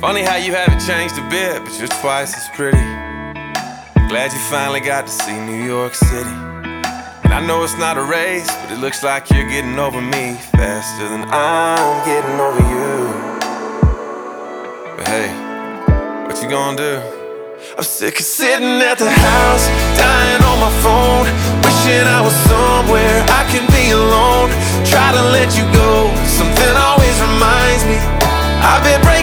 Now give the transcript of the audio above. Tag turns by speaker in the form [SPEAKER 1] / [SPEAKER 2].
[SPEAKER 1] Funny how you haven't changed a bit, but you're twice as pretty. Glad you finally got to see New York City. And I know it's not a race, but it looks like you're getting over me faster than I'm getting over you. But hey, what you gonna do? I'm sick of sitting at the house, dying on my phone, wishing I was somewhere I can be alone. Try to let you go, something always reminds me. I've been breaking.